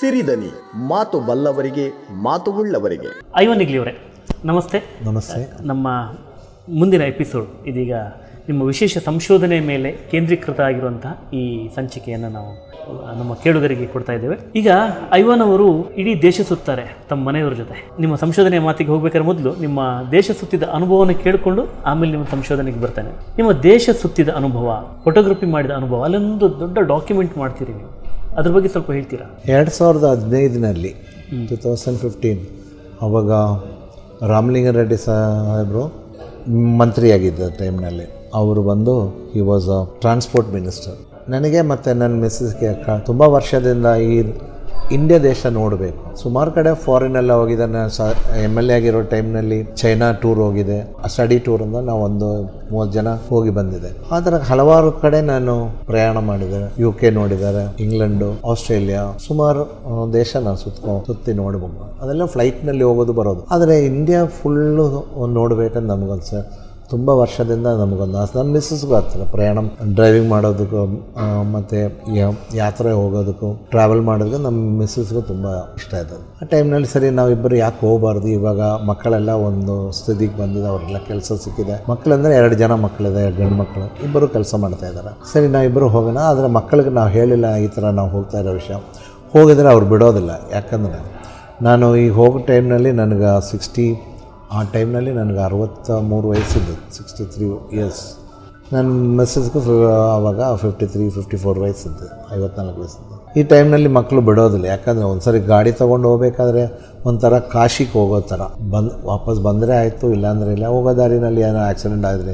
ಸಿರಿದನಿ ಮಾತು ಬಲ್ಲವರಿಗೆ ಮಾತು ಉಳ್ಳವರಿಗೆ. ಐವನ್ ನಿಗ್ಲಿ ಅವರೇ ನಮಸ್ತೆ. ನಮಸ್ತೆ. ನಮ್ಮ ಮುಂದಿನ ಎಪಿಸೋಡ್ ಇದೀಗ ನಿಮ್ಮ ವಿಶೇಷ ಸಂಶೋಧನೆ ಮೇಲೆ ಕೇಂದ್ರೀಕೃತ ಆಗಿರುವಂತಹ ಈ ಸಂಚಿಕೆಯನ್ನು ನಾವು ನಮ್ಮ ಕೇಳುಗರಿಗೆ ಕೊಡ್ತಾ ಇದ್ದೇವೆ. ಈಗ ಐವನ್ ಅವರು ಇಡೀ ದೇಶ ಸುತ್ತಾರೆ ತಮ್ಮ ಮನೆಯವರ ಜೊತೆ. ನಿಮ್ಮ ಸಂಶೋಧನೆಯ ಮಾತಿಗೆ ಹೋಗ್ಬೇಕಾದ್ರೆ ಮೊದಲು ನಿಮ್ಮ ದೇಶ ಸುತ್ತಿದ ಅನುಭವವನ್ನು ಕೇಳಿಕೊಂಡು ಆಮೇಲೆ ನಿಮ್ಮ ಸಂಶೋಧನೆಗೆ ಬರ್ತಾನೆ. ನಿಮ್ಮ ದೇಶ ಸುತ್ತಿದ ಅನುಭವ ಫೋಟೋಗ್ರಫಿ ಮಾಡಿದ ಅನುಭವ ಅಲ್ಲೊಂದು ದೊಡ್ಡ ಡಾಕ್ಯುಮೆಂಟ್ ಮಾಡ್ತೀರಿ ನೀವು. ಅದ್ರ ಬಗ್ಗೆ ಸ್ವಲ್ಪ ಹೇಳ್ತೀರಾ? ಎರಡು ಸಾವಿರದ ಹದಿನೈದಿನಲ್ಲಿ ಟು ತೌಸಂಡ್ ಫಿಫ್ಟೀನ್ ಅವಾಗ ರಾಮಲಿಂಗಾರೆಡ್ಡಿ ಸಾಹೇಬರು ಮಂತ್ರಿಯಾಗಿದ್ದ ಟೈಮ್ನಲ್ಲಿ ಅವರು ಬಂದು he was a transport minister ನನಗೆ ಮತ್ತು ನನ್ನ ಮಿಸ್ಸಸ್ಗೆ ತುಂಬ ವರ್ಷದಿಂದ ಈ ಇಂಡಿಯಾ ದೇಶ ನೋಡಬೇಕು. ಸುಮಾರು ಕಡೆ ಫಾರಿನೆಲ್ಲ ಹೋಗಿದೆ ನಾನು ಸ ಎಂ ಎಲ್ ಎ ಆಗಿರೋ ಟೈಮ್ನಲ್ಲಿ ಚೈನಾ ಟೂರ್ ಹೋಗಿದೆ. ಸ್ಟಡಿ ಟೂರ್ ಅಂತ ನಾವು ಒಂದು ಮೂವತ್ತು ಜನ ಹೋಗಿ ಬಂದಿದೆ. ಆ ಹಲವಾರು ಕಡೆ ನಾನು ಪ್ರಯಾಣ ಮಾಡಿದೆ. ಯು ಕೆ ನೋಡಿದ್ದಾರೆ ಇಂಗ್ಲೆಂಡು ಆಸ್ಟ್ರೇಲಿಯಾ ಸುಮಾರು ದೇಶ ನಾನು ಸುತ್ಕೊ, ಸುತ್ತಿ ನೋಡಬಹುದು ಅದೆಲ್ಲ ಫ್ಲೈಟ್ನಲ್ಲಿ ಹೋಗೋದು ಬರೋದು. ಆದರೆ ಇಂಡಿಯಾ ಫುಲ್ಲು ನಮಗೆ ಸ ತುಂಬ ವರ್ಷದಿಂದ ನಮಗೊಂದು ಆಸೆ. ನನ್ನ ಮಿಸ್ಸಸ್ಗೂ ಆಗ್ತದೆ ಪ್ರಯಾಣ ಡ್ರೈವಿಂಗ್ ಮಾಡೋದಕ್ಕೂ ಮತ್ತು ಯಾತ್ರೆ ಹೋಗೋದಕ್ಕೂ ಟ್ರಾವೆಲ್ ಮಾಡೋದಕ್ಕೂ ನಮ್ಮ ಮಿಸ್ಸಸ್ಗೂ ತುಂಬ ಇಷ್ಟ ಆಯ್ತದೆ ಆ ಟೈಮ್ನಲ್ಲಿ ಸರಿ ನಾವಿಬ್ಬರು ಯಾಕೆ ಹೋಗಬಾರ್ದು? ಇವಾಗ ಮಕ್ಕಳೆಲ್ಲ ಒಂದು ಸ್ಥಿತಿಗೆ ಬಂದಿದೆ ಅವರೆಲ್ಲ ಕೆಲಸ ಸಿಕ್ಕಿದೆ. ಮಕ್ಕಳಂದರೆ ಎರಡು ಜನ ಮಕ್ಕಳಿದೆ, ಗಂಡು ಮಕ್ಕಳು. ಇಬ್ಬರು ಕೆಲಸ ಮಾಡ್ತಾ ಇದ್ದಾರೆ. ಸರಿ ನಾವಿಬ್ಬರು ಹೋಗೋಣ, ಆದರೆ ಮಕ್ಕಳಿಗೆ ನಾವು ಹೇಳಿಲ್ಲ ಈ ಥರ ನಾವು ಹೋಗ್ತಾ ಇರೋ ವಿಷಯ. ಹೋಗಿದರೆ ಅವ್ರು ಬಿಡೋದಿಲ್ಲ. ಯಾಕಂದರೆ ನಾನು ಈಗ ಹೋಗೋ ಟೈಮ್ನಲ್ಲಿ ನನಗೆ ಸಿಕ್ಸ್ಟಿ ಆ ಟೈಮ್ನಲ್ಲಿ ನನಗೆ ಅರವತ್ತ ಮೂರು ವಯಸ್ಸಿದ್ದು ಸಿಕ್ಸ್ಟಿ ತ್ರೀ ಇಯರ್ಸ್ ನನ್ನ ಮೆಸೇಜ್ಗೂ ಆವಾಗ ಫಿಫ್ಟಿ ತ್ರೀ ಫಿಫ್ಟಿ ಫೋರ್ ವಯಸ್ಸಿದ್ದು, ಐವತ್ನಾಲ್ಕು ವಯಸ್ಸಿದ್ದು. ಈ ಟೈಮ್ನಲ್ಲಿ ಮಕ್ಕಳು ಬಿಡೋದಿಲ್ಲ. ಯಾಕಂದರೆ ಒಂದ್ಸರಿ ಗಾಡಿ ತೊಗೊಂಡು ಹೋಗ್ಬೇಕಾದ್ರೆ ಒಂಥರ ಕಾಶಿಗೆ ಹೋಗೋ ಥರ. ಬಂದು, ವಾಪಸ್ ಬಂದರೆ ಆಯಿತು, ಇಲ್ಲಾಂದರೆ ಇಲ್ಲ. ಹೋಗೋ ದಾರಿನಲ್ಲಿ ಏನೋ ಆಕ್ಸಿಡೆಂಟ್ ಆದರೆ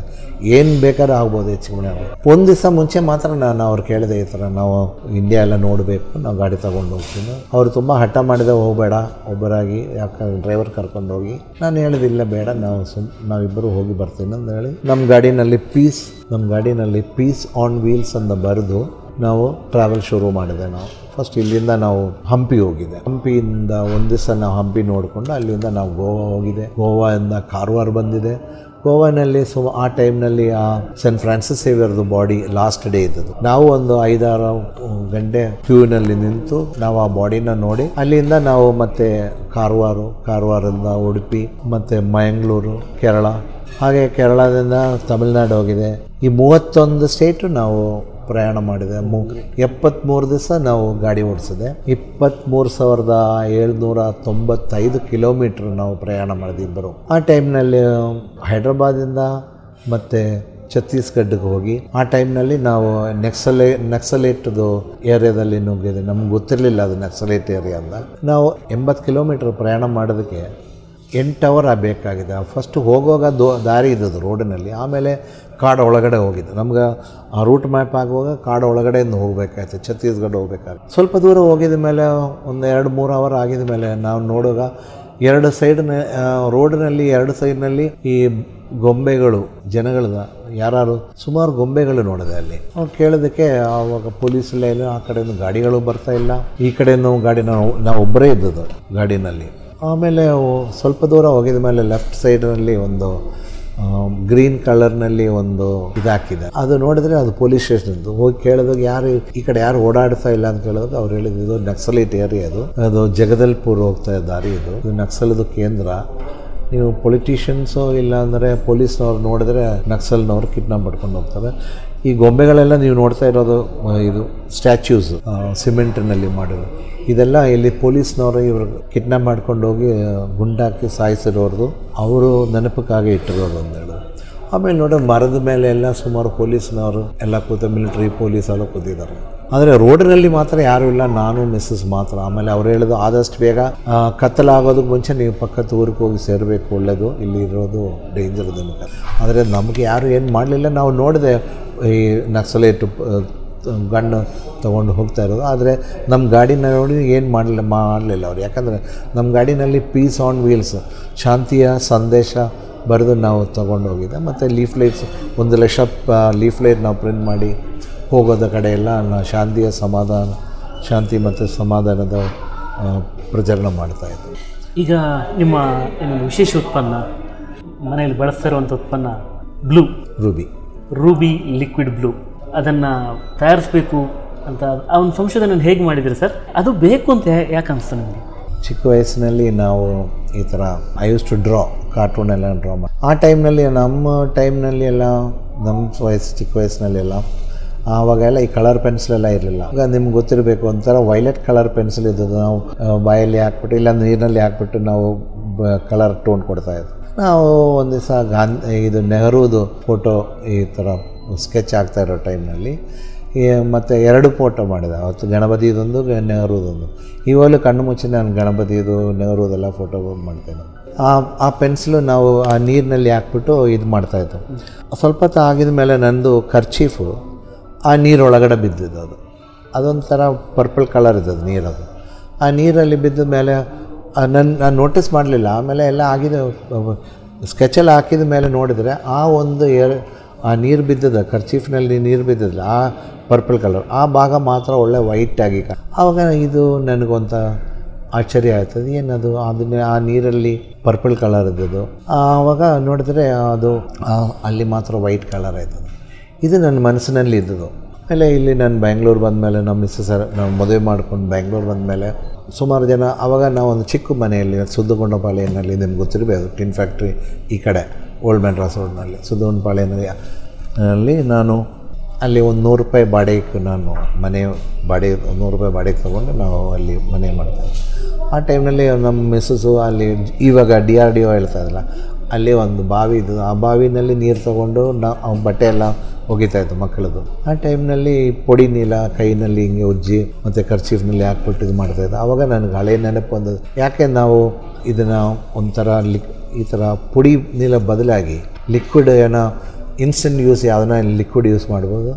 ಏನು ಬೇಕಾದ್ರೂ ಆಗ್ಬೋದು ಹೆಚ್ಚು ಮನೆ ಒಂದು ದಿವಸ ಮುಂಚೆ ಮಾತ್ರ ನಾನು ಅವ್ರು ಕೇಳಿದೆ ಈ ಥರ ನಾವು ಇಂಡಿಯಾ ಎಲ್ಲ ನೋಡಬೇಕು, ನಾವು ಗಾಡಿ ತೊಗೊಂಡು ಹೋಗ್ತೀನಿ ಅವರು ತುಂಬ ಹಠ ಮಾಡಿದೆ, ಹೋಗಬೇಡ, ಒಬ್ಬರಾಗಿ ಯಾಕಂದ್ರೆ ಡ್ರೈವರ್ ಕರ್ಕೊಂಡು ಹೋಗಿ. ನಾನು ಹೇಳಿದಿಲ್ಲ ಬೇಡ, ನಾವು ಸುಮ್, ನಾವಿಬ್ಬರು ಹೋಗಿ ಬರ್ತೀನಿ ಅಂತ ಹೇಳಿ ನಮ್ಮ ಗಾಡಿನಲ್ಲಿ ಪೀಸ್ ನಮ್ಮ ಗಾಡಿನಲ್ಲಿ ಪೀಸ್ ಆನ್ ವೀಲ್ಸ್ ಅಂತ ಬರೆದು ನಾವು ಟ್ರಾವೆಲ್ ಶುರು ಮಾಡಿದೆ ನಾವು. ಫಸ್ಟ್ ಇಲ್ಲಿಂದ ನಾವು ಹಂಪಿ ಹೋಗಿದೆ. ಹಂಪಿಯಿಂದ ಒಂದು ದಿವಸ ನಾವು ಹಂಪಿ ನೋಡಿಕೊಂಡು ಅಲ್ಲಿಂದ ನಾವು ಗೋವಾ ಹೋಗಿದೆ. ಗೋವಾದಿಂದ ಕಾರವಾರ ಬಂದಿದೆ. ಗೋವಾನಲ್ಲಿ ಸೊ, ಆ ಟೈಮ್ನಲ್ಲಿ ಆ ಸೆಂಟ್ ಫ್ರಾನ್ಸಿಸ್ ಸೇವಿಯರ್ದು ಬಾಡಿ ಲಾಸ್ಟ್ ಡೇ ಇದ್ದದ್ದು. ನಾವು ಒಂದು ಐದಾರು ಗಂಟೆ ಕ್ಯೂನಲ್ಲಿ ನಿಂತು ನಾವು ಆ ಬಾಡಿನ ನೋಡಿ ಅಲ್ಲಿಂದ ನಾವು ಮತ್ತೆ ಕಾರವಾರ, ಕಾರವಾರದಿಂದ ಉಡುಪಿ, ಮತ್ತು ಮಂಗಳೂರು, ಕೇರಳ. ಹಾಗೆ ಕೇರಳದಿಂದ ತಮಿಳುನಾಡು ಹೋಗಿದೆ. ಈ ಮೂವತ್ತೊಂದು ಸ್ಟೇಟು ನಾವು ಪ್ರಯಾಣ ಮಾಡಿದೆ. ಮು ಎಪ್ಪತ್ತ್ಮೂರು ದಿವಸ ನಾವು ಗಾಡಿ ಓಡಿಸಿದೆ. ಇಪ್ಪತ್ತ್ಮೂರು ಸಾವಿರದ ಏಳ್ನೂರ ತೊಂಬತ್ತೈದು ಕಿಲೋಮೀಟ್ರ್ ನಾವು ಪ್ರಯಾಣ ಮಾಡಿದ ಇಬ್ಬರು. ಆ ಟೈಮ್ನಲ್ಲಿ ಹೈದ್ರಾಬಾದಿಂದ ಮತ್ತು ಛತ್ತೀಸ್ಗಢಕ್ಕೆ ಹೋಗಿ, ಆ ಟೈಮ್ನಲ್ಲಿ ನಾವು ನಕ್ಸಲೇ, ನಕ್ಸಲೇಟ್ದು ಏರಿಯಾದಲ್ಲಿ ನುಗ್ಗಿದೆ. ನಮ್ಗೆ ಗೊತ್ತಿರಲಿಲ್ಲ ಅದು ನಕ್ಸಲೇಟ್ ಏರಿಯಾ ಅಂತ. ನಾವು ಎಂಬತ್ತು ಕಿಲೋಮೀಟ್ರ್ ಪ್ರಯಾಣ ಮಾಡೋದಕ್ಕೆ ಎಂಟು ಅವರ್ ಬೇಕಾಗಿದೆ ಫಸ್ಟ್ ಹೋಗುವಾಗ ದೋ, ದಾರಿ ಇದ್ದದ್ದು ರೋಡಿನಲ್ಲಿ. ಆಮೇಲೆ ಕಾಡು ಒಳಗಡೆ ಹೋಗಿದ್ದು. ನಮ್ಗೆ ಆ ರೂಟ್ ಮ್ಯಾಪ್ ಆಗುವಾಗ ಕಾಡು ಒಳಗಡೆಯಿಂದ ಹೋಗಬೇಕಾಯ್ತು, ಛತ್ತೀಸ್ಗಢ ಹೋಗ್ಬೇಕಾದ್ರೆ. ಸ್ವಲ್ಪ ದೂರ ಹೋಗಿದ ಮೇಲೆ ಒಂದು ಎರಡು, ಮೂರು ಅವರ್ ಆಗಿದ ಮೇಲೆ ನಾವು ನೋಡುವಾಗ ಎರಡು ಸೈಡ್ನ ರೋಡಿನಲ್ಲಿ ಎರಡು ಸೈಡ್ನಲ್ಲಿ ಈ ಗೊಂಬೆಗಳು, ಜನಗಳದ ಯಾರು ಸುಮಾರು ಗೊಂಬೆಗಳು ನೋಡಿದೆ ಅಲ್ಲಿ. ಅವ್ರು ಕೇಳೋದಕ್ಕೆ ಆವಾಗ ಪೊಲೀಸ್ ಲೈನ್ ಆ ಕಡೆಯಿಂದ ಗಾಡಿಗಳು ಬರ್ತಾ ಇಲ್ಲ. ಈ ಕಡೆಯಿಂದ ಗಾಡಿ ನಾವು ನಾವು ಒಬ್ಬರೇ ಇದ್ದದ್ದು ಗಾಡಿನಲ್ಲಿ. ಆಮೇಲೆ ಸ್ವಲ್ಪ ದೂರ ಹೋಗಿದ ಮೇಲೆ ಲೆಫ್ಟ್ ಸೈಡ್ನಲ್ಲಿ ಒಂದು ಗ್ರೀನ್ ಕಲರ್ನಲ್ಲಿ ಒಂದು ಇದಾಕಿದೆ. ಅದು ನೋಡಿದ್ರೆ ಅದು ಪೊಲೀಸ್ ಸ್ಟೇಷನ್ದು. ಹೋಗಿ ಕೇಳಿದಾಗ ಯಾರು ಈ ಕಡೆ ಯಾರು ಓಡಾಡ್ತಾ ಇಲ್ಲ ಅಂತ ಕೇಳಿದಾಗ ಅವ್ರು ಹೇಳಿದ್ರು ಇದು ನಕ್ಸಲೈಟ್ ಏರಿಯಾ ಅದು ಅದು ಜಗದಲ್ಪುರ್ ಹೋಗ್ತಾ ದಾರಿ ಇದು. ಇದು ನಕ್ಸಲದು ಕೇಂದ್ರ. ನೀವು ಪೊಲಿಟಿಷಿಯನ್ಸು ಇಲ್ಲ ಅಂದರೆ ಪೊಲೀಸ್ನವ್ರು ನೋಡಿದ್ರೆ ನಕ್ಸಲ್ನವ್ರು ಕಿಡ್ನಾಪ್ ಮಾಡ್ಕೊಂಡು ಹೋಗ್ತಾರೆ. ಈ ಗೊಂಬೆಗಳೆಲ್ಲ ನೀವು ನೋಡ್ತಾ ಇರೋದು ಇದು ಸ್ಟ್ಯಾಚ್ಯೂಸ್ ಸಿಮೆಂಟ್ನಲ್ಲಿ ಮಾಡಿರೋದು ಇದೆಲ್ಲ ಇಲ್ಲಿ ಪೊಲೀಸ್ನವರು ಇವರು ಕಿಡ್ನಾಪ್ ಮಾಡ್ಕೊಂಡು ಹೋಗಿ ಗುಂಡಾಕಿ ಸಾಯಿಸಿರೋರ್ದು. ಅವರು ನೆನಪಕ್ಕಾಗಿ ಇಟ್ಟಿರೋರು ಅಂತ ಹೇಳೋದು ಆಮೇಲೆ ನೋಡಿ, ಮರದ ಮೇಲೆ ಎಲ್ಲ ಸುಮಾರು ಪೊಲೀಸ್ನವರು, ಎಲ್ಲ ಕೂತ ಮಿಲಿಟ್ರಿ ಪೊಲೀಸ್ ಎಲ್ಲ ಕೂತಿದ್ದಾರೆ. ಆದರೆ ರೋಡಿನಲ್ಲಿ ಮಾತ್ರ ಯಾರೂ ಇಲ್ಲ, ನಾನು, ಮಿಸ್ಸಸ್ ಮಾತ್ರ. ಆಮೇಲೆ ಅವ್ರು ಹೇಳೋದು, ಆದಷ್ಟು ಬೇಗ ಕತ್ತಲಾಗೋದಕ್ಕೆ ಮುಂಚೆ ನೀವು ಪಕ್ಕದ ಊರಿಗೆ ಹೋಗಿ ಸೇರಬೇಕು ಒಳ್ಳೆಯದು ಇಲ್ಲಿ ಇರೋದು ಡೇಂಜರ್ ನಿಮಗೆ ಆದರೆ ನಮಗೆ ಯಾರು ಏನು ಮಾಡಲಿಲ್ಲ, ನಾವು ನೋಡಿದೆ ಈ ನಕ್ಸಲೇಟ್ ಗಣ್ಣು ತೊಗೊಂಡು ಹೋಗ್ತಾ ಇರೋದು. ಆದರೆ ನಮ್ಮ ಗಾಡಿನ ನೋಡಿ ಏನು ಮಾಡಲಿಲ್ಲ ಮಾಡಲಿಲ್ಲ ಅವ್ರು. ಯಾಕಂದರೆ ನಮ್ಮ ಗಾಡಿನಲ್ಲಿ ಪೀಸ್ ಆನ್ ವೀಲ್ಸ್ ಶಾಂತಿಯ ಸಂದೇಶ ಬರೆದು ನಾವು ತೊಗೊಂಡು ಹೋಗಿದ್ದೆ. ಮತ್ತು ಲೀಫ್ಲೈಟ್ಸ್ ಒಂದು ಲಕ್ಷ ಲೀಫ್ಲೈಟ್ ನಾವು ಪ್ರಿಂಟ್ ಮಾಡಿ ಹೋಗೋದ ಕಡೆ ಎಲ್ಲ ಶಾಂತಿಯ ಸಮಾಧಾನ ಶಾಂತಿ ಮತ್ತು ಸಮಾಧಾನದ ಪ್ರಚರಣ ಮಾಡ್ತಾ ಇದ್ದೆ. ಈಗ ನಿಮ್ಮ ಇನ್ನೊಂದು ವಿಶೇಷ ಉತ್ಪನ್ನ ಮನೆಯಲ್ಲಿ ಬಳಸ್ತಾ ಇರುವಂಥ ಉತ್ಪನ್ನ blue. Ruby Ruby liquid blue ಅದನ್ನು ತಯಾರಿಸಬೇಕು ಅಂತ ಆ ಒಂದು ಸಂಶೋಧನೆ ಹೇಗೆ ಮಾಡಿದ್ರಿ ಸರ್? ಅದು ಬೇಕು ಅಂತ ಯಾಕೆ ಅನಿಸ್ತು ನಿಮಗೆ? ಚಿಕ್ಕ ವಯಸ್ಸಿನಲ್ಲಿ ನಾವು ಈ ಥರ I use to draw cartoon ಎಲ್ಲ ಡ್ರಾ ಮಾಡಿ. ಆ ಟೈಮ್ನಲ್ಲಿ ನಮ್ಮ ಟೈಮ್ನಲ್ಲಿ ಎಲ್ಲ ನಮ್ಮ ವಯಸ್ಸು, ಚಿಕ್ಕ ವಯಸ್ಸಿನಲ್ಲಿ ಎಲ್ಲ, ಆವಾಗೆಲ್ಲ ಈ ಕಲರ್ ಪೆನ್ಸಿಲೆಲ್ಲ ಇರಲಿಲ್ಲ. ಈಗ ನಿಮ್ಗೆ ಗೊತ್ತಿರಬೇಕು ಒಂಥರ ವೈಲೆಟ್ ಕಲರ್ ಪೆನ್ಸಿಲ್ ಇದ್ದದ್ದು ನಾವು ಬಾಯಲ್ಲಿ ಹಾಕ್ಬಿಟ್ಟು ಇಲ್ಲ ನೀರಿನಲ್ಲಿ ಹಾಕ್ಬಿಟ್ಟು ನಾವು ಕಲರ್ ಟೋನ್ ಕೊಡ್ತಾಯಿದ್ವಿ ನಾವು ಒಂದು ದಿವಸ ಗಾಂಧಿ, ಇದು ನೆಹರೂದು ಫೋಟೋ ಈ ಥರ ಸ್ಕೆಚ್ ಆಗ್ತಾ ಇರೋ ಟೈಮ್ನಲ್ಲಿ. ಮತ್ತು ಎರಡು ಫೋಟೋ ಮಾಡಿದೆ. ಅವತ್ತು ಗಣಪತಿದೊಂದು, ನೆಹರೂದೊಂದು. ಇವಾಗಲೂ ಕಣ್ಣು ಮುಚ್ಚಿ ನಾನು ಗಣಪತಿದು, ನೆಹರೂದೆಲ್ಲ ಫೋಟೋ ಮಾಡ್ತೇನೆ. ಆ ಆ ಪೆನ್ಸಿಲು ನಾವು ಆ ನೀರಿನಲ್ಲಿ ಹಾಕ್ಬಿಟ್ಟು ಇದು ಮಾಡ್ತಾಯಿದ್ದು ಸ್ವಲ್ಪ ಹೊತ್ತು ಆಗಿದ ಮೇಲೆ ನಂದು ಖರ್ಚೀಫು ಆ ನೀರೊಳಗಡೆ ಬಿದ್ದಿದ್ದು ಅದು. ಅದೊಂಥರ ಪರ್ಪಲ್ ಕಲರ್ ಇದ್ದದ್ದು ನೀರದು ಆ ನೀರಲ್ಲಿ ಬಿದ್ದ ಮೇಲೆ ನನ್ನ ನಾನು ನೋಟಿಸ್ ಮಾಡಲಿಲ್ಲ. ಆಮೇಲೆ ಎಲ್ಲ ಆಗಿದೆ ಸ್ಕೆಚಲ್ಲಿ ಹಾಕಿದ ಮೇಲೆ ನೋಡಿದರೆ ಆ ಒಂದು ಏರ್ ಆ ನೀರು ಬಿದ್ದದ, ಖರ್ಚೀಫ್ನಲ್ಲಿ ನೀರು ಬಿದ್ದದ್ರೆ ಆ ಪರ್ಪಲ್ ಕಲರ್ ಆ ಭಾಗ ಮಾತ್ರ ಒಳ್ಳೆ ವೈಟಾಗಿ ಆವಾಗ ಇದು ನನಗೊಂಥ ಆಶ್ಚರ್ಯ ಆಯ್ತದೆ, ಏನದು, ಅದನ್ನೇ ಆ ನೀರಲ್ಲಿ ಪರ್ಪಲ್ ಕಲರ್ ಇದ್ದದ್ದು. ಆವಾಗ ನೋಡಿದ್ರೆ ಅದು ಅಲ್ಲಿ ಮಾತ್ರ ವೈಟ್ ಕಲರ್ ಆಯ್ತದೆ. ಇದು ನನ್ನ ಮನಸ್ಸಿನಲ್ಲಿ ಇದ್ದದ್ದು. ಆಮೇಲೆ ಇಲ್ಲಿ ನಾನು ಬ್ಯಾಂಗ್ಳೂರು ಬಂದಮೇಲೆ ನಮ್ಮ ಮಿಸ್ಸಸ್ ನಾವು ಮದುವೆ ಮಾಡ್ಕೊಂಡು ಬ್ಯಾಂಗ್ಳೂರು ಬಂದಮೇಲೆ ಸುಮಾರು ಜನ ಆವಾಗ ನಾವು ಒಂದು ಚಿಕ್ಕ ಮನೆಯಲ್ಲಿ ಸುದ್ದಗೊಂಡಪಾಳ್ಯನಲ್ಲಿ ನಿಮ್ಗೆ ಗೊತ್ತಿರಬೇಕು ಟಿನ್ ಫ್ಯಾಕ್ಟ್ರಿ ಈ ಕಡೆ. ಓಲ್ಡ್ ಮೆಡ್ರಾಸ್ ರೋಡ್ನಲ್ಲಿ ಸುದ್ದಗೊಂಡಪಾಳ್ಯನಲ್ಲಿ ಅಲ್ಲಿ ನಾನು ಅಲ್ಲಿ ಒಂದು ನೂರು ರೂಪಾಯಿ ಬಾಡಿಗೆ ನಾನು ಮನೆ ಬಾಡಿಗೆ, ನೂರು ರೂಪಾಯಿ ಬಾಡಿಗೆ ತೊಗೊಂಡು ನಾವು ಅಲ್ಲಿ ಮನೆ ಮಾಡ್ತೇವೆ ಆ ಟೈಮ್ನಲ್ಲಿ ನಮ್ಮ ಮಿಸ್ಸಸ್ಸು ಅಲ್ಲಿ ಇವಾಗ ಡಿ ಆರ್ ಡಿ ಒ ಹೇಳ್ತಾ ಇದ್ರಲ್ಲ, ಅಲ್ಲಿ ಒಂದು ಬಾವಿ ಇದು ಆ ಬಾವಿನಲ್ಲಿ ನೀರು ತೊಗೊಂಡು ನಾವು ಬಟ್ಟೆ ಎಲ್ಲ ಒಗಿತಾಯಿತ್ತು ಮಕ್ಕಳದು ಆ ಟೈಮ್ನಲ್ಲಿ ಪೊಡಿ ನೀಲ ಕೈನಲ್ಲಿ ಹಿಂಗೆ ಉಜ್ಜಿ ಮತ್ತು ಖರ್ಚೀಫ್ನಲ್ಲಿ ಹಾಕ್ಬಿಟ್ಟು ಇದು ಮಾಡ್ತಾಯಿದ್ದೆ ಆವಾಗ ನನಗೆ ಹಳೆ ನೆನಪು ಒಂದು ಯಾಕೆ ನಾವು ಇದನ್ನು ಒಂಥರ ಲಿಕ್ ಈ ಥರ ಪುಡಿ ನೀಲ ಬದಲಾಗಿ ಲಿಕ್ವಿಡ್ ಏನೋ ಇನ್ಸ್ಟೆಂಟ್ ಯೂಸ್ ಯಾವ್ದನ್ನ ಲಿಕ್ವಿಡ್ ಯೂಸ್ ಮಾಡ್ಬೋದು.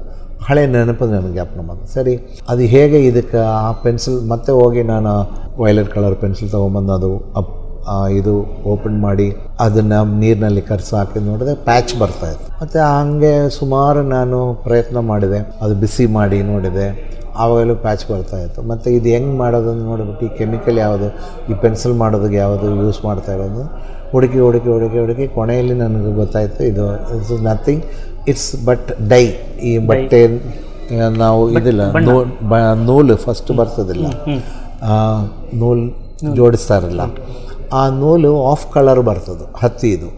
ಹಳೆ ನೆನಪು ನನಗೆ ಜ್ಞಾಪನ ಬಂತು ಸರಿ, ಅದು ಹೇಗೆ ಇದಕ್ಕೆ ಆ ಪೆನ್ಸಿಲ್ ಮತ್ತೆ ಹೋಗಿ ನಾನು ವೈಲೆಟ್ ಕಲರ್ ಪೆನ್ಸಿಲ್ ತೊಗೊಂಬಂದು ಅದು ಇದು ಓಪನ್ ಮಾಡಿ ಅದನ್ನು ನೀರಿನಲ್ಲಿ ಕರ್ಸಿ ಹಾಕಿ ನೋಡಿದ್ರೆ ಪ್ಯಾಚ್ ಬರ್ತಾಯಿತ್ತು ಮತ್ತು ಹಂಗೆ ಸುಮಾರು ನಾನು ಪ್ರಯತ್ನ ಮಾಡಿದೆ. ಅದು ಬಿಸಿ ಮಾಡಿ ನೋಡಿದೆ. ಆವಾಗಲೂ ಪ್ಯಾಚ್ ಬರ್ತಾಯಿತ್ತು ಮತ್ತು ಇದು ಹೆಂಗೆ ಮಾಡೋದನ್ನು ನೋಡ್ಬಿಟ್ಟು ಈ ಕೆಮಿಕಲ್ ಯಾವುದು? ಈ ಪೆನ್ಸಿಲ್ ಮಾಡೋದಕ್ಕೆ ಯಾವುದು ಯೂಸ್ ಮಾಡ್ತಾ ಇರೋದು? ಹುಡುಕಿ ಹುಡುಕಿ ಹುಡುಕಿ ಹುಡುಕಿ ಕೊನೆಯಲ್ಲಿ ನನಗೆ ಗೊತ್ತಾಯಿತು ಇದು it's nothing it's but dye ಈ ಬಟ್ಟೆ ನಾವು ಇದಿಲ್ಲ ನೂಲು ಫಸ್ಟ್ ಬರ್ತದಿಲ್ಲ. ನೂಲು ಜೋಡಿಸ್ತಾರಲ್ಲ. ಆ ನೂಲು ಆಫ್ ಕಲರ್ ಬರ್ತದೆ ಹತ್ತಿ ಇದು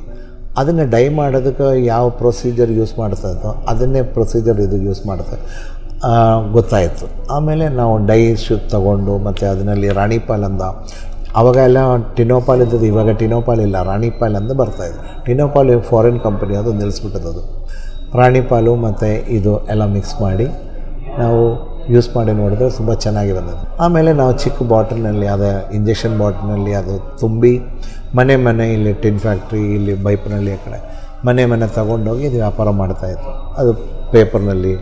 ಅದನ್ನು ಡೈ ಮಾಡೋದಕ್ಕೆ ಯಾವ ಪ್ರೊಸೀಜರ್ ಯೂಸ್ ಮಾಡ್ತಾ ಇದ್ದೋ ಅದನ್ನೇ ಪ್ರೊಸೀಜರ್ ಇದು ಯೂಸ್ ಮಾಡ್ತಾ ಗೊತ್ತಾಯಿತು. ಆಮೇಲೆ ನಾವು ಡೈ ಶೂ ತಗೊಂಡು ಮತ್ತು ಅದರಲ್ಲಿ ಅಂದ ಅವಾಗ ಎಲ್ಲ ಟಿನೋಪಾಲ್ ಇದ್ದದ್ದು ಇವಾಗ ಟಿನೋಪಾಲ್ ಇಲ್ಲ ರಾಣಿಪಾಲ್ ಅಂತ ಬರ್ತಾ ಇದೆ. ಟಿನೋಪಾಲ್ ಫಾರಿನ್ ಕಂಪನಿ ಅದು ನಿಲ್ಲಿಸ್ಬಿಟ್ಟದ್ದು ರಾಣಿಪಾಲು ಮತ್ತು ಇದು ಎಲ್ಲ ಮಿಕ್ಸ್ ಮಾಡಿ ನಾವು ಯೂಸ್ ಮಾಡಿ ನೋಡಿದ್ರೆ ತುಂಬ ಚೆನ್ನಾಗಿ ಬಂದಿದೆ ಆಮೇಲೆ ನಾವು ಚಿಕ್ಕ ಬಾಟಲ್ನಲ್ಲಿ ಅದು ಇಂಜೆಕ್ಷನ್ ಬಾಟಲ್ನಲ್ಲಿ ಅದು ತುಂಬಿ ಮನೆ ಮನೆ ಇಲ್ಲಿ ಟಿನ್ ಫ್ಯಾಕ್ಟ್ರಿ ಇಲ್ಲಿ ಬೈಪ್ನಲ್ಲಿ ಆ ಕಡೆ ಮನೆ ಮನೆ ತಗೊಂಡೋಗಿ ಇದು ವ್ಯಾಪಾರ ಮಾಡ್ತಾಯಿತ್ತು ಅದು ಪೇಪರ್ನಲ್ಲಿ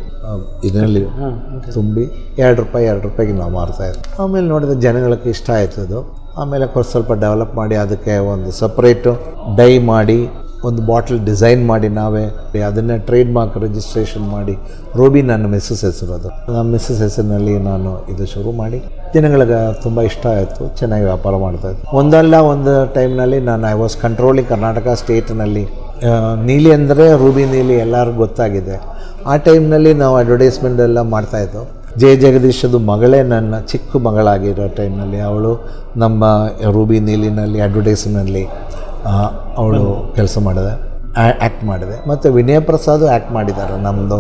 ಇದರಲ್ಲಿ ತುಂಬಿ ಎರಡು ರೂಪಾಯಿ ಎರಡು ರೂಪಾಯಿಗೆ ನಾವು ಮಾರ್ತಾಯಿದ್ವಿ ಆಮೇಲೆ ನೋಡಿದ್ರೆ ಜನಗಳಿಗೆ ಇಷ್ಟ ಆಯಿತು ಅದು ಆಮೇಲೆ ಕೊಟ್ಟು ಸ್ವಲ್ಪ ಡೆವಲಪ್ ಮಾಡಿ ಅದಕ್ಕೆ ಒಂದು ಸಪ್ರೇಟು ಡೈ ಮಾಡಿ, ಒಂದು ಬಾಟಲ್ ಡಿಸೈನ್ ಮಾಡಿ ನಾವೇ. ಅದನ್ನು ಟ್ರೇಡ್ ಮಾರ್ಕ್ ರಿಜಿಸ್ಟ್ರೇಷನ್ ಮಾಡಿ. ರೂಬಿ ನನ್ನ ಮಿಸ್ಸಸ್ ಹೆಸರು ಅದು ನಮ್ಮ ಮಿಸ್ಸಸ್ ಹೆಸರಿನಲ್ಲಿ ನಾನು ಇದು ಶುರು ಮಾಡಿ. ದಿನಗಳಿಗೆ ತುಂಬ ಇಷ್ಟ ಆಯಿತು. ಚೆನ್ನಾಗಿ ವ್ಯಾಪಾರ ಮಾಡ್ತಾಯಿದ್ದೆ ಒಂದಲ್ಲ ಒಂದು ಟೈಮ್ನಲ್ಲಿ ನಾನು ಐ ವಾಸ್ ಕಂಟ್ರೋಲಿಂಗ್ ಕರ್ನಾಟಕ ಸ್ಟೇಟ್ನಲ್ಲಿ ನೀಲಿ ಅಂದರೆ ರೂಬಿ ನೀಲಿ ಎಲ್ಲರಿಗೂ ಗೊತ್ತಾಗಿದೆ. ಆ ಟೈಮ್ನಲ್ಲಿ ನಾವು ಅಡ್ವರ್ಟೈಸ್ಮೆಂಟ್ ಎಲ್ಲ ಮಾಡ್ತಾಯಿದ್ದು ಜಯ ಜಗದೀಶದು ಮಗಳೇ ನನ್ನ ಚಿಕ್ಕ ಮಗಳಾಗಿರೋ ಟೈಮ್ನಲ್ಲಿ ಅವಳು ನಮ್ಮ ರೂಬಿ ನೀಲಿನಲ್ಲಿ ಅಡ್ವರ್ಟೈಸ್ನಲ್ಲಿ ಅವಳು ಕೆಲಸ ಮಾಡಿದೆ. ಆ್ಯಕ್ಟ್ ಮಾಡಿದೆ. ಮತ್ತು ವಿನಯ ಪ್ರಸಾದು ಆ್ಯಕ್ಟ್ ಮಾಡಿದ್ದಾರೆ ನಮ್ಮದು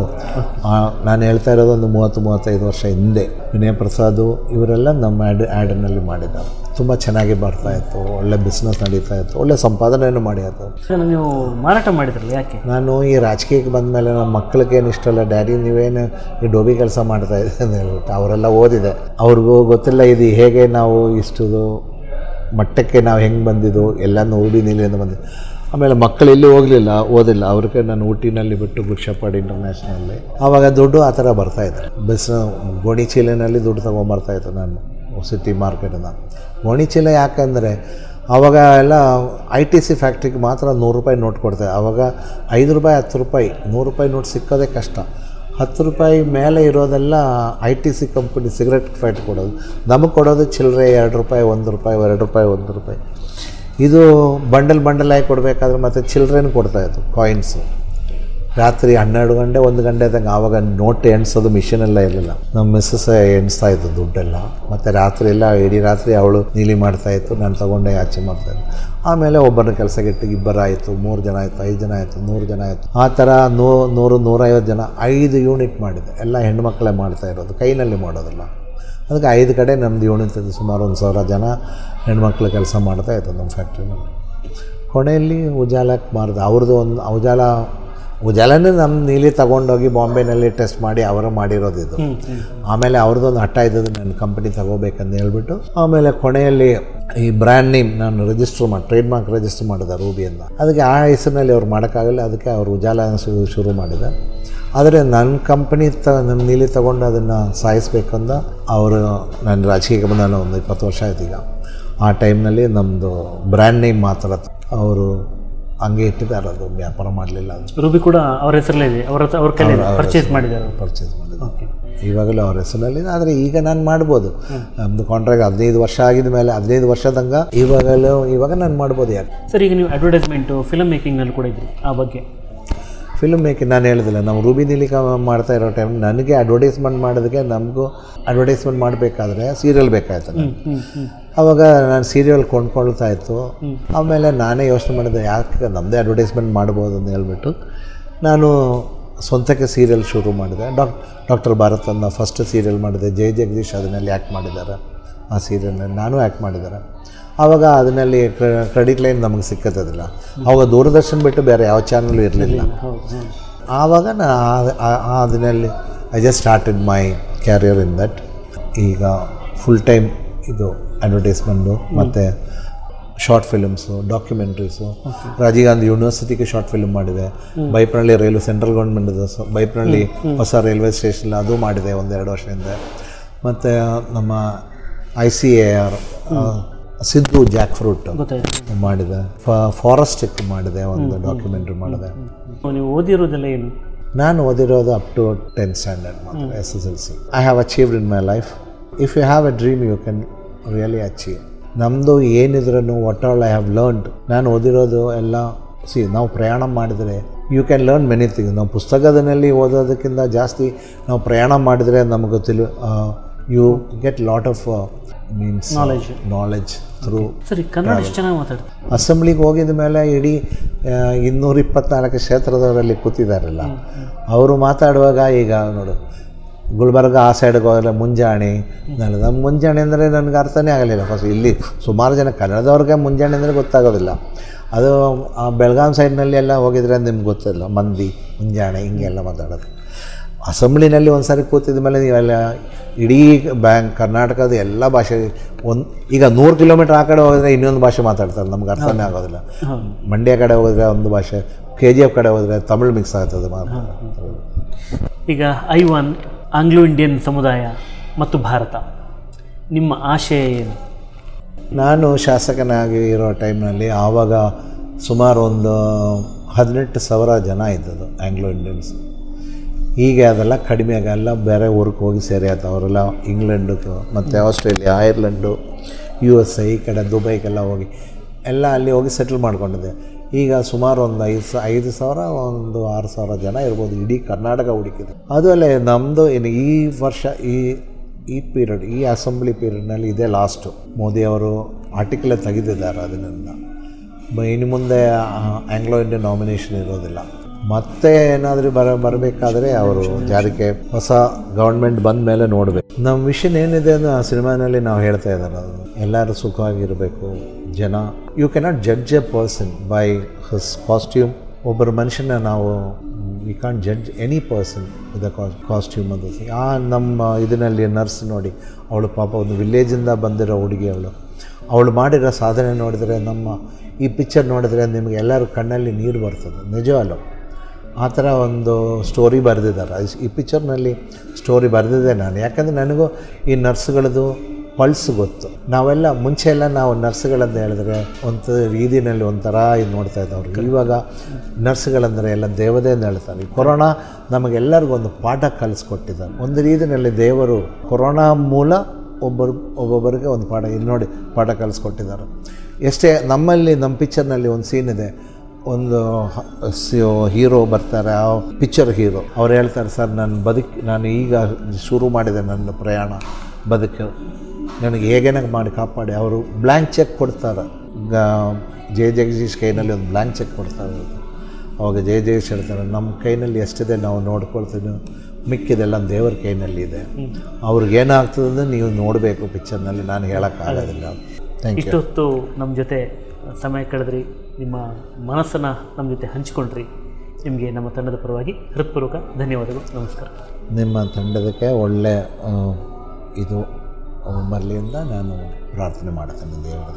ನಾನು ಹೇಳ್ತಾ ಇರೋದು ಒಂದು ಮೂವತ್ತು ಮೂವತ್ತೈದು ವರ್ಷ ಹಿಂದೆ. ವಿನಯ ಪ್ರಸಾದು ಇವರೆಲ್ಲ ನಮ್ಮ ಆ್ಯಡ್ ಆ್ಯಡನಲ್ಲಿ ಮಾಡಿದ್ದಾರೆ. ತುಂಬ ಚೆನ್ನಾಗಿ ಬರ್ತಾಯಿತ್ತು ಒಳ್ಳೆ ಬಿಸ್ನೆಸ್ ನಡೀತಾ ಇತ್ತು ಒಳ್ಳೆ ಸಂಪಾದನೆಯನ್ನು ಮಾಡಿತ್ತು ನೀವು ಮಾರಾಟ ಮಾಡಿದ್ರಲ್ಲ ಯಾಕೆ? ನಾನು ಈ ರಾಜಕೀಯಕ್ಕೆ ಬಂದಮೇಲೆ ನಮ್ಮ ಮಕ್ಕಳಿಗೆ ಏನು ಇಷ್ಟ ಇಲ್ಲ ಡ್ಯಾಡಿ ನೀವೇನು ಈ ಡೋಬಿ ಕೆಲಸ ಮಾಡ್ತಾ ಇದ್ದೀರಿ? ಅಂತ ಹೇಳ್ಬಿಟ್ಟು ಅವರೆಲ್ಲ ಓದಿದೆ. ಅವ್ರಿಗೂ ಗೊತ್ತಿಲ್ಲ ಇದು ಹೇಗೆ ನಾವು ಇಷ್ಟು ಮಟ್ಟಕ್ಕೆ ನಾವು ಹೆಂಗೆ ಬಂದಿದ್ದು ಎಲ್ಲನೂ ಉಡಿ ಅಂತ ಬಂದಿದ್ದು. ಆಮೇಲೆ ಮಕ್ಕಳು ಎಲ್ಲಿ ಹೋಗಲಿಲ್ಲ, ಓದಿಲ್ಲ. ಅವ್ರಿಗೆ ನಾನು ಊಟಿನಲ್ಲಿ ಬಿಟ್ಟು ಭಿಕ್ಷಪಾಡಿ ಇಂಟರ್ನ್ಯಾಷನಲ್ಲಿ. ಆವಾಗ ದುಡ್ಡು ಆ ಥರ ಬರ್ತಾಯಿತ್ತು ಬಸ್ ಗೋಣಿ ಚೀಲಿನಲ್ಲಿ ದುಡ್ಡು ತೊಗೊಂಬರ್ತಾಯಿತ್ತು ನಾನು, ಸಿಟಿ ಮಾರ್ಕೆಟಿಂದ ಗೋಣಿ ಚೀಲ ಯಾಕಂದರೆ ಆವಾಗ ಎಲ್ಲ ಐ ಟಿ ಸಿ ಫ್ಯಾಕ್ಟ್ರಿಗೆ ಮಾತ್ರ ನೂರು ರೂಪಾಯಿ ನೋಟ್ ಕೊಡ್ತಾರೆ ಆವಾಗ ಐದು ರೂಪಾಯಿ, ಹತ್ತು ರೂಪಾಯಿ, ನೂರು ರೂಪಾಯಿ ನೋಟ್ ಸಿಕ್ಕೋದೇ ಕಷ್ಟ. ಹತ್ತು ರೂಪಾಯಿ ಮೇಲೆ ಇರೋದೆಲ್ಲ I T C company cigarette fact ಕೊಡೋದು. ನಮಗೆ ಕೊಡೋದು ಚಿಲ್ಲರೆ ಎರಡು ರೂಪಾಯಿ, ಒಂದು ರೂಪಾಯಿ, ಎರಡು ರೂಪಾಯಿ, ಒಂದು ರೂಪಾಯಿ. ಇದು ಬಂಡಲ್ ಬಂಡಲ್ ಆಗಿ ಕೊಡಬೇಕಾದ್ರೆ ಮತ್ತು ಚಿಲ್ಡ್ರನ್ ಕೊಡ್ತಾಯಿತ್ತು ಕಾಯಿನ್ಸು ರಾತ್ರಿ ಹನ್ನೆರಡು ಗಂಟೆ, ಒಂದು ಗಂಟೆ ಇದ್ದಂಗೆ ಆವಾಗ ನೋಟ್ ಎಣಿಸೋದು ಮಿಷಿನ್ ಎಲ್ಲ ಇರಲಿಲ್ಲ. ನಮ್ಮ ಮಿಸ್ಸಸ್ ಎಣಿಸ್ತಾ ಇತ್ತು ದುಡ್ಡೆಲ್ಲ. ಮತ್ತು ರಾತ್ರಿ ಎಲ್ಲ ಇಡೀ ರಾತ್ರಿ ಅವಳು ನೀಲಿ ಮಾಡ್ತಾ ಇತ್ತು, ನಾನು ತಗೊಂಡೆ, ಆಚೆ ಮಾಡ್ತಾ ಇದ್ದೆ. ಆಮೇಲೆ ಒಬ್ಬರನ್ನ ಇಬ್ಬರು ಇಬ್ಬರಾಯಿತು ಮೂರು ಜನ ಆಯಿತು, ಐದು ಜನ ಆಯಿತು, ನೂರು ಜನ ಆಯಿತು. ಆ ಥರ ನೂ, ನೂರು, ನೂರೈವತ್ತು ಜನ ಐದು ಯೂನಿಟ್ ಮಾಡಿದೆ. ಎಲ್ಲ ಹೆಣ್ಮಕ್ಳೇ ಮಾಡ್ತಾ ಇರೋದು, ಕೈನಲ್ಲಿ ಮಾಡೋದಿಲ್ಲ. ಅದಕ್ಕೆ ಐದು ಕಡೆ ನಮ್ಮದು ಯೂನಿಟ್ ಸುಮಾರು ಒಂದು ಸಾವಿರ ಜನ ಹೆಣ್ಮಕ್ಳು ಕೆಲಸ ಮಾಡ್ತಾ ಇತ್ತು ನಮ್ಮ ಫ್ಯಾಕ್ಟ್ರಿನಲ್ಲಿ. ಕೊನೆಯಲ್ಲಿ ಉಜಾಲಕ್ಕೆ ಮಾರಿದೆ ಅವ್ರದ್ದು ಒಂದು ಉಜಾಲ ಉಜಾಲನೇ ನಮ್ಮ ನೀಲಿ ತಗೊಂಡೋಗಿ ಬಾಂಬೆನಲ್ಲಿ ಟೆಸ್ಟ್ ಮಾಡಿ ಅವರು ಮಾಡಿರೋದು ಇದು. ಆಮೇಲೆ ಅವ್ರದ್ದೊಂದು ಹಠ ಇದ್ದದ್ದು ನನ್ನ ಕಂಪನಿ ತಗೋಬೇಕಂತ ಹೇಳ್ಬಿಟ್ಟು ಆಮೇಲೆ ಕೊನೆಯಲ್ಲಿ ಈ ಬ್ರ್ಯಾಂಡ್ ನೇಮ್ ನಾನು ರಿಜಿಸ್ಟರ್ ಮಾಡಿ ಟ್ರೇಡ್ ಮಾರ್ಕ್ ರಿಜಿಸ್ಟರ್ ಮಾಡಿದೆ ರೂಬಿಯಿಂದ ಅದಕ್ಕೆ ಆ ಹೆಸರಿನಲ್ಲಿ ಅವ್ರು ಮಾಡೋಕ್ಕಾಗಲ್ಲ ಅದಕ್ಕೆ ಅವರು ಉಜಾಲ ಶುರು ಮಾಡಿದೆ. ಆದರೆ ನನ್ನ ಕಂಪ್ನಿ ತ ನನ್ನ ನೀಲಿ ತಗೊಂಡು ಅದನ್ನು ಸಾಯಿಸ್ಬೇಕಂದ ಅವರು ನನ್ನ ರಾಜಕೀಯಕ್ಕೆ ಬಂದ ಒಂದು ಇಪ್ಪತ್ತು ವರ್ಷ ಆಯ್ತು ಈಗ. ಆ ಟೈಮ್ನಲ್ಲಿ ನಮ್ಮದು ಬ್ರ್ಯಾಂಡ್ ನೇಮ್ ಮಾತ್ರ ಅವರು ಹಂಗೆ ಇಟ್ಟಿದ್ದಾರೆ ಅದು ವ್ಯಾಪಾರ ಮಾಡಲಿಲ್ಲ ರೂಬಿ ಕೂಡ ಅವ್ರ ಹೆಸರಲ್ಲೇ ಇದೆ ಅವ್ರ ಹತ್ರ- ಅವ್ರ ಕೈಲಿ ಪರ್ಚೇಸ್ ಮಾಡಿದ್ದಾರೆ. ಪರ್ಚೇಸ್ ಮಾಡಿದ್ದಾರೆ. ಇವಾಗಲೂ ಅವ್ರ ಹೆಸರಲ್ಲಿದೆ ಆದರೆ ಈಗ ನಾನು ಮಾಡ್ಬೋದು. ನಮ್ಮದು ಕಾಂಟ್ರಾಕ್ಟ್ ಹದಿನೈದು ವರ್ಷ ಆಗಿದ ಮೇಲೆ ಹದಿನೈದು ವರ್ಷದಂಗ ಇವಾಗಲೂ ಇವಾಗ ನಾನು ಮಾಡ್ಬೋದು ಯಾಕೆ ಸರ್ ಈಗ ನೀವು ಅಡ್ವರ್ಟೈಸ್ಮೆಂಟು ಫಿಲಮ್ ಮೇಕಿಂಗ್ನಲ್ಲಿ ಕೂಡ ಇದ್ರಿ ಆ ಬಗ್ಗೆ. ಫಿಲ್ಮ್ ಮೇಕಿಂಗ್ ನಾನು ಹೇಳಿದಿಲ್ಲ. ನಾವು ರೂಬಿ ನಿಲಿಕ ಮಾಡ್ತಾ ಇರೋ ಟೈಮ್ ನನಗೆ ಅಡ್ವರ್ಟೈಸ್ಮೆಂಟ್ ಮಾಡೋದಕ್ಕೆ ನಮಗೂ ಅಡ್ವರ್ಟೈಸ್ಮೆಂಟ್ ಮಾಡಬೇಕಾದ್ರೆ ಸೀರಿಯಲ್ ಬೇಕಾಯ್ತು ಆವಾಗ ನಾನು ಸೀರಿಯಲ್ ಕೊಂಡ್ಕೊಳ್ತಾ ಇತ್ತು. ಆಮೇಲೆ ನಾನೇ ಯೋಚನೆ ಮಾಡಿದೆ ಯಾಕೆ ನಮ್ಮದೇ ಅಡ್ವರ್ಟೈಸ್ಮೆಂಟ್ ಮಾಡ್ಬೋದು ಅಂತ ಹೇಳ್ಬಿಟ್ಟು ನಾನು ಸ್ವಂತಕ್ಕೆ ಸೀರಿಯಲ್ ಶುರು ಮಾಡಿದೆ. ಡಾಕ್ ಡಾಕ್ಟರ್ ಭಾರತ್ ಅನ್ನೋ ಫಸ್ಟ್ ಸೀರಿಯಲ್ ಮಾಡಿದೆ. ಜಯ ಜಗದೀಶ್ ಅದನ್ನಲ್ಲಿ ಆ್ಯಕ್ಟ್ ಮಾಡಿದ್ದಾರೆ. ಆ ಸೀರಿಯಲ್ನಲ್ಲಿ ನಾನು ಆ್ಯಕ್ಟ್ ಮಾಡಿದ್ದಾರೆ. ಆವಾಗ ಅದನ್ನಲ್ಲಿ ಕ್ರೆಡಿಟ್ ಲೈನ್ ನಮಗೆ ಸಿಕ್ಕತ್ತದಿಲ್ಲ. ಆವಾಗ ದೂರದರ್ಶನ್ ಬಿಟ್ಟು ಬೇರೆ ಯಾವ ಚಾನಲ್ ಇರಲಿಲ್ಲ. ಆವಾಗ ನಾ ದಿನಲ್ಲಿ I just started my career in that ಈಗ ಫುಲ್ ಟೈಮ್ ಇದು ಅಡ್ವರ್ಟೈಸ್ಮೆಂಟು ಮತ್ತು short films documentaries Rajiv Gandhi ಯೂನಿವರ್ಸಿಟಿಗೆ short film ಮಾಡಿದೆ. ಬೈಪ್ರಳ್ಳಿ ರೈಲ್ವೆ ಸೆಂಟ್ರಲ್ ಗೌರ್ಮೆಂಟ್ ಸೊ ಬೈಪ್ನಳ್ಳಿ ಹೊಸ ರೈಲ್ವೆ ಸ್ಟೇಷನ್ ಅದು ಮಾಡಿದೆ ಒಂದೆರಡು ವರ್ಷದಿಂದ. ಮತ್ತು ನಮ್ಮ I C A R Siddu jackfruit ಮಾಡಿದೆ. ಫಾರೆಸ್ಟ್ ಫಾರೆಸ್ಟಿಕ್ ಮಾಡಿದೆ ಒಂದು ಡಾಕ್ಯುಮೆಂಟ್ರಿ ಮಾಡಿದೆ. ನೀವು ಓದಿರೋದೆಲ್ಲ ಏನು? ನಾನು ಓದಿರೋದು ಅಪ್ ಟು ಟೆಂತ್ ಸ್ಟ್ಯಾಂಡರ್ಡ್ ಮಾತ್ರ S S L C I have achieved in my life if you have a dream you can really achieve ನಮ್ಮದು ಏನಿದ್ರೂ what all I have learned ನಾನು ಓದಿರೋದು ಎಲ್ಲ ಸಿ ನಾವು ಪ್ರಯಾಣ ಮಾಡಿದರೆ you can learn many things ನಾವು ಪುಸ್ತಕದಲ್ಲಿ ಓದೋದಕ್ಕಿಂತ ಜಾಸ್ತಿ ನಾವು ಪ್ರಯಾಣ ಮಾಡಿದರೆ ನಮಗೆ ತಿಳಿ you get lot of means knowledge knowledge through ಸರಿ ಕನ್ನಡ ಚೆನ್ನಾಗಿ ಮಾತಾಡ್ತಾರೆ? ಅಸೆಂಬ್ಲಿಗೆ ಹೋಗಿದ ಮೇಲೆ ಇಡೀ ಇನ್ನೂರ ಇಪ್ಪತ್ನಾಲ್ಕು ಕ್ಷೇತ್ರದವರಲ್ಲಿ ಕೂತಿದಾರಲ್ಲ. ಅವರು ಮಾತಾಡುವಾಗ ಈಗ ನೋಡು ಗುಲ್ಬರ್ಗ ಆ ಸೈಡ್ಗೆ ಹೋದರೆ ಮುಂಜಾನೆ ನಾನು ನಮ್ಮ ಮುಂಜಾನೆ ಅಂದರೆ ನನಗೆ ಅರ್ಥನೇ ಆಗಲಿಲ್ಲ. ಫಸ್ಟ್ ಇಲ್ಲಿ ಸುಮಾರು ಜನ ಕನ್ನಡದವ್ರಿಗೆ ಮುಂಜಾನೆ ಅಂದರೆ ಗೊತ್ತಾಗೋದಿಲ್ಲ. ಅದು ಆ ಬೆಳಗಾಂ ಸೈಡ್ನಲ್ಲಿ ಎಲ್ಲ ಹೋಗಿದ್ರೆ ನಿಮ್ಗೆ ಗೊತ್ತಿಲ್ಲ. ಮಂದಿ ಮುಂಜಾನೆ ಹಿಂಗೆಲ್ಲ ಮಾತಾಡೋದು. ಅಸೆಂಬ್ಲಿನಲ್ಲಿ ಒಂದು ಸಾರಿ ಕೂತಿದ ಮೇಲೆ ನೀವೆಲ್ಲ ಇಡೀ ಬ್ಯಾಂಕ್ ಕರ್ನಾಟಕದ ಎಲ್ಲ ಭಾಷೆ ಒಂದು ಈಗ ನೂರು ಕಿಲೋಮೀಟ್ರ್ ಆ ಕಡೆ ಹೋದರೆ ಇನ್ನೊಂದು ಭಾಷೆ ಮಾತಾಡ್ತಾರೆ ನಮ್ಗೆ ಅರ್ಥನೇ ಆಗೋದಿಲ್ಲ. ಮಂಡ್ಯ ಕಡೆ ಹೋದರೆ ಒಂದು ಭಾಷೆ ಕೆ ಜಿ ಎಫ್ ಕಡೆ ಹೋದರೆ ತಮಿಳು ಮಿಕ್ಸ್ ಆಗ್ತದೆ ಈಗ ಐ ಒನ್ ಆಂಗ್ಲೋ ಇಂಡಿಯನ್ ಸಮುದಾಯ ಮತ್ತು ಭಾರತ ನಿಮ್ಮ ಆಶಯ ಏನು? ನಾನು ಶಾಸಕನಾಗಿ ಇರೋ ಟೈಮ್ನಲ್ಲಿ ಆವಾಗ ಸುಮಾರು ಒಂದು ಹದಿನೆಂಟು ಸಾವಿರ ಜನ ಇದ್ದದ್ದು ಆಂಗ್ಲೋ ಇಂಡಿಯನ್ಸ್. ಹೀಗೆ ಅದೆಲ್ಲ ಕಡಿಮೆ ಆಗಲ್ಲ ಬೇರೆ ಊರಿಗೆ ಹೋಗಿ ಸೇರಿ ಆಯ್ತು ಅವರೆಲ್ಲ ಇಂಗ್ಲೆಂಡು ಮತ್ತು ಆಸ್ಟ್ರೇಲಿಯಾ, ಐರ್ಲೆಂಡು ಯು ಎಸ್ ಐ ಈ ಕಡೆ ದುಬೈಗೆಲ್ಲ ಹೋಗಿ ಎಲ್ಲ ಅಲ್ಲಿ ಹೋಗಿ ಸೆಟ್ಲ್ ಮಾಡ್ಕೊಂಡಿದೆ ಈಗ ಸುಮಾರು ಒಂದು ಐದು ಸ, ಐದು ಸಾವಿರ, ಒಂದು ಆರು ಸಾವಿರ ಜನ ಇರ್ಬೋದು. ಇಡೀ ಕರ್ನಾಟಕ ಹುಡುಕಿದೆ. ಅದು ಅಲ್ಲೇ ನಮ್ಮದು ಏನು ಈ ವರ್ಷ ಈ ಈ ಪೀರಿಯಡ್, ಈ ಅಸೆಂಬ್ಲಿ ಪೀರಿಯಡ್ನಲ್ಲಿ ಇದೇ ಲಾಸ್ಟು. ಮೋದಿಯವರು ಆರ್ಟಿಕಲೇ ತೆಗೆದಿದ್ದಾರೆ ಅದನ್ನು ಇನ್ನು ಮುಂದೆ ಆಂಗ್ಲೋ ಇಂಡಿಯನ್ ನಾಮಿನೇಷನ್ ಇರೋದಿಲ್ಲ. ಮತ್ತೆ ಏನಾದರೂ ಬರ ಬರಬೇಕಾದ್ರೆ ಅವರು ಜಾರಿಗೆ ಹೊಸ ಗೌರ್ಮೆಂಟ್ ಬಂದ ಮೇಲೆ ನೋಡಬೇಕು. ನಮ್ಮ ವಿಷನ್ ಏನಿದೆ ಅಂತ ಆ ಸಿನಿಮಾನಲ್ಲಿ ನಾವು ಹೇಳ್ತಾ ಇದ್ದಾರೆ ಅದು. ಎಲ್ಲರೂ ಸುಖವಾಗಿರಬೇಕು. ಜನ you cannot judge a person by his costume ಒಬ್ಬರ ಮನುಷ್ಯನ ನಾವು we can't judge any person with costume ಅಂತ ಆ ನಮ್ಮ ಇದರಲ್ಲಿ ನರ್ಸ್ ನೋಡಿ, ಅವಳು ಪಾಪ ಒಂದು ವಿಲೇಜಿಂದ ಬಂದಿರೋ ಹುಡುಗಿ ಅವಳು. ಅವಳು ಮಾಡಿರೋ ಸಾಧನೆ ನೋಡಿದರೆ ನಮ್ಮ ಈ ಪಿಕ್ಚರ್ ನೋಡಿದ್ರೆ ನಿಮಗೆ ಎಲ್ಲರೂ ಕಣ್ಣಲ್ಲಿ ನೀರು ಬರ್ತದೆ. ನಿಜವಲ್ಲ. ಆ ಥರ ಒಂದು ಸ್ಟೋರಿ ಬರೆದಿದ್ದಾರೆ. ಈ ಪಿಕ್ಚರ್ನಲ್ಲಿ ಸ್ಟೋರಿ ಬರೆದಿದ್ದೆ ನಾನು. ಯಾಕಂದರೆ ನನಗೂ ಈ ನರ್ಸ್ಗಳದ್ದು ಪಲ್ಸ್ ಗೊತ್ತು. ನಾವೆಲ್ಲ ಮುಂಚೆ ಎಲ್ಲ ನಾವು ನರ್ಸ್ಗಳಂತ ಹೇಳಿದ್ರೆ ಒಂದು ರೀತಿಯಲ್ಲಿ ಒಂಥರ ಇದು ನೋಡ್ತಾ ಇದ್ದವ್ರು. ಇವಾಗ ನರ್ಸ್ಗಳಂದರೆ ಎಲ್ಲ ದೇವದೇ ಅಂತ ಹೇಳ್ತಾರೆ. ಈ ಕೊರೋನಾ ನಮಗೆಲ್ಲರಿಗೂ ಒಂದು ಪಾಠ ಕಲಿಸ್ಕೊಟ್ಟಿದ್ದಾರೆ. ಒಂದು ರೀತಿಯಲ್ಲಿ ದೇವರು ಕೊರೋನಾ ಮೂಲ ಒಬ್ಬರು ಒಬ್ಬೊಬ್ಬರಿಗೆ ಒಂದು ಪಾಠ. ಇಲ್ಲಿ ನೋಡಿ ಪಾಠ ಕಲಿಸ್ಕೊಟ್ಟಿದ್ದಾರೆ. ಎಷ್ಟೇ ನಮ್ಮಲ್ಲಿ ನಮ್ಮ ಪಿಕ್ಚರ್ನಲ್ಲಿ ಒಂದು ಸೀನ್ ಇದೆ. ಒಂದು ಹೀರೋ ಬರ್ತಾರೆ ಆ ಪಿಕ್ಚರ್ ಹೀರೋ. ಅವ್ರು ಹೇಳ್ತಾರೆ ಸರ್ ನಾನು ಬದುಕು ನಾನು ಈಗ ಶುರು ಮಾಡಿದೆ ನನ್ನ ಪ್ರಯಾಣ. ಬದುಕು. ನನಗೆ ಹೇಗೇನಾಗ ಮಾಡಿ ಕಾಪಾಡಿ? ಅವರು ಬ್ಲ್ಯಾಂಕ್ ಚೆಕ್ ಕೊಡ್ತಾರೆ. ಜೆ. ಜಗದೀಶ್ ಕೈನಲ್ಲಿ ಒಂದು ಬ್ಲ್ಯಾಂಕ್ ಚೆಕ್ ಕೊಡ್ತಾರೆ ಅವಾಗ ಜಯ ಜಗದೀಶ್ ಹೇಳ್ತಾರೆ ನಮ್ಮ ಕೈನಲ್ಲಿ ಎಷ್ಟಿದೆ ನಾವು ನೋಡ್ಕೊಳ್ತೀವಿ ಮಿಕ್ಕಿದೆಲ್ಲ ದೇವರ ಕೈನಲ್ಲಿ ಇದೆ. ಅವ್ರಿಗೆ ಏನಾಗ್ತದೆ ಅಂದರೆ ನೀವು ನೋಡಬೇಕು ಪಿಕ್ಚರ್ನಲ್ಲಿ. ನಾನು ಹೇಳೋಕ್ಕಾಗೋದಿಲ್ಲ ಥ್ಯಾಂಕ್ ಯು ಇಷ್ಟೊತ್ತು ನಮ್ಮ ಜೊತೆ ಸಮಯ ಕಳೆದ್ರಿ ನಿಮ್ಮ ಮನಸ್ಸನ್ನು ನಮ್ಮ ಜೊತೆ ಹಂಚಿಕೊಂಡ್ರಿ. ನಿಮಗೆ ನಮ್ಮ ತಂಡದ ಪರವಾಗಿ ಹೃತ್ಪೂರ್ವಕ ಧನ್ಯವಾದಗಳು. ನಮಸ್ಕಾರ. ನಿಮ್ಮ ತಂಡದಕ್ಕೆ ಒಳ್ಳೆಯ ಇದು ಬರಲಿ ಅಂತ ನಾನು ಪ್ರಾರ್ಥನೆ ಮಾಡ್ತೇನೆ ದೇವರ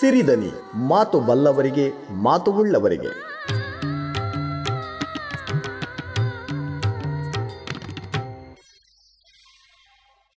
ಸಿರಿದನಿ ಮಾತು ಬಲ್ಲವರಿಗೆ ಮಾತು ಉಳ್ಳವರಿಗೆ.